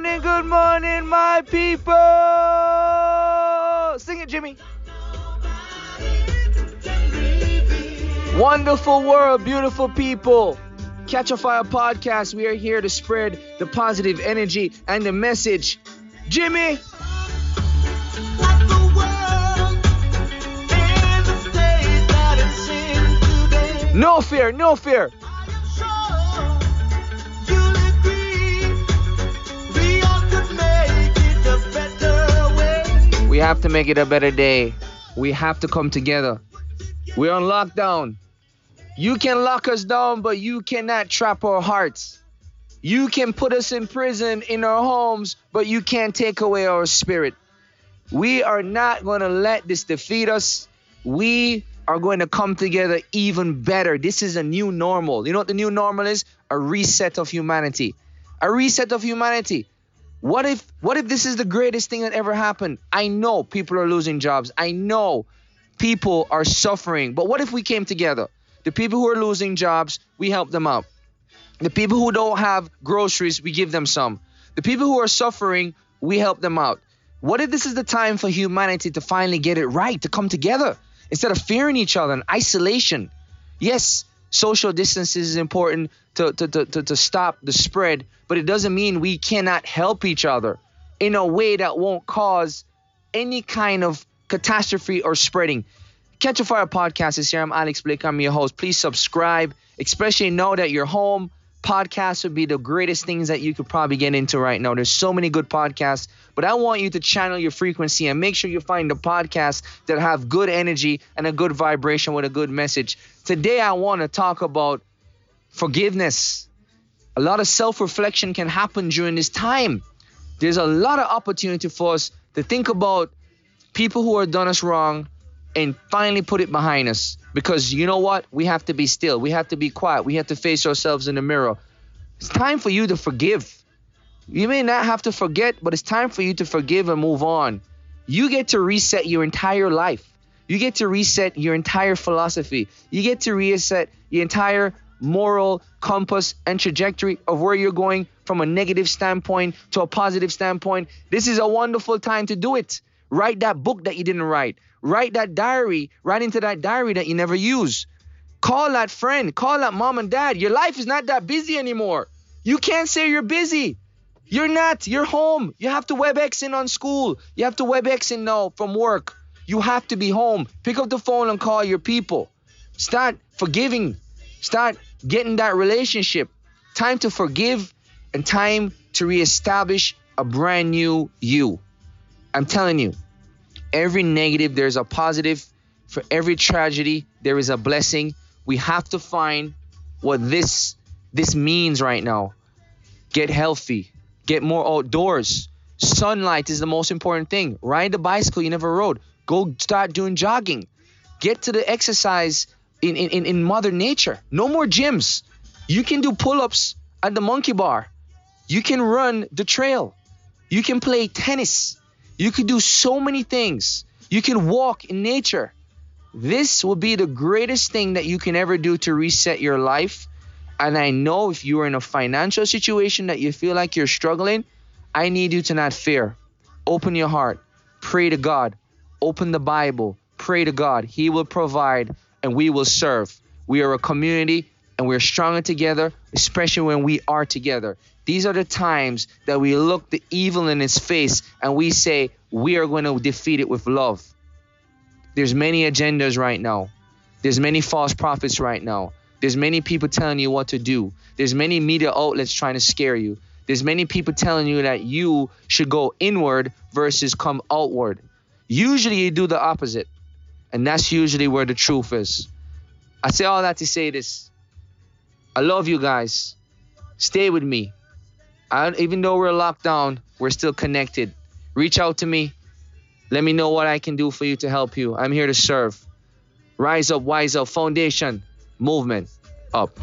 morning, good morning, my people. Sing it, Jimmy. Wonderful world, beautiful people. Catch a Fire podcast. We are here to spread the positive energy and the message. Jimmy. No fear, no fear. We have to make it a better day. We have to come together. We're on lockdown. You can lock us down, but you cannot trap our hearts. You can put us in prison in our homes, but you can't take away our spirit. We are not going to let this defeat us. We are going to come together even better. This is a new normal. You know what the new normal is? A reset of humanity. A reset of humanity. What if what if this is the greatest thing that ever happened? I know people are losing jobs. I know people are suffering. But what if we came together? The people who are losing jobs, we help them out. The people who don't have groceries, we give them some. The people who are suffering, we help them out. What if this is the time for humanity to finally get it right, to come together instead of fearing each other and isolation? Yes, social distance is important to, to, to, to, to stop the spread, but it doesn't mean we cannot help each other in a way that won't cause any kind of catastrophe or spreading. Catch a Fire podcast is here. I'm Alex Blake. I'm your host. Please subscribe, especially know that you're home. Podcasts would be the greatest things that you could probably get into right now. There's so many good podcasts, but I want you to channel your frequency and make sure you find the podcasts that have good energy and a good vibration with a good message. Today, I want to talk about forgiveness. A lot of self reflection can happen during this time. There's a lot of opportunity for us to think about people who have done us wrong and finally put it behind us. Because you know what? We have to be still. We have to be quiet. We have to face ourselves in the mirror. It's time for you to forgive. You may not have to forget, but it's time for you to forgive and move on. You get to reset your entire life. You get to reset your entire philosophy. You get to reset your entire moral compass and trajectory of where you're going from a negative standpoint to a positive standpoint. This is a wonderful time to do it. Write that book that you didn't write. Write that diary. Write into that diary that you never use. Call that friend. Call that mom and dad. Your life is not that busy anymore. You can't say you're busy. You're not. You're home. You have to WebEx in on school. You have to WebEx in now from work. You have to be home. Pick up the phone and call your people. Start forgiving. Start getting that relationship. Time to forgive and time to reestablish a brand new you. I'm telling you, every negative, there's a positive. For every tragedy, there is a blessing. We have to find what this this means right now. Get healthy. Get more outdoors. Sunlight is the most important thing. Ride the bicycle you never rode. Go start doing jogging. Get to the exercise in, in, in Mother Nature. No more gyms. You can do pull-ups at the monkey bar. You can run the trail. You can play tennis. You can do so many things. You can walk in nature. This will be the greatest thing that you can ever do to reset your life. And I know if you are in a financial situation that you feel like you're struggling, I need you to not fear. Open your heart. Pray to God. Open the Bible. Pray to God. He will provide and we will serve. We are a community and we're stronger together, especially when we are together. These are the times that we look the evil in its face and we say, we are going to defeat it with love. There's many agendas right now. There's many false prophets right now. There's many people telling you what to do. There's many media outlets trying to scare you. There's many people telling you that you should go inward versus come outward. Usually you do the opposite. And that's usually where the truth is. I say all that to say this. I love you guys. Stay with me. I, even though we're locked down, we're still connected. Reach out to me. Let me know what I can do for you to help you. I'm here to serve. Rise up, wise up, foundation, movement up.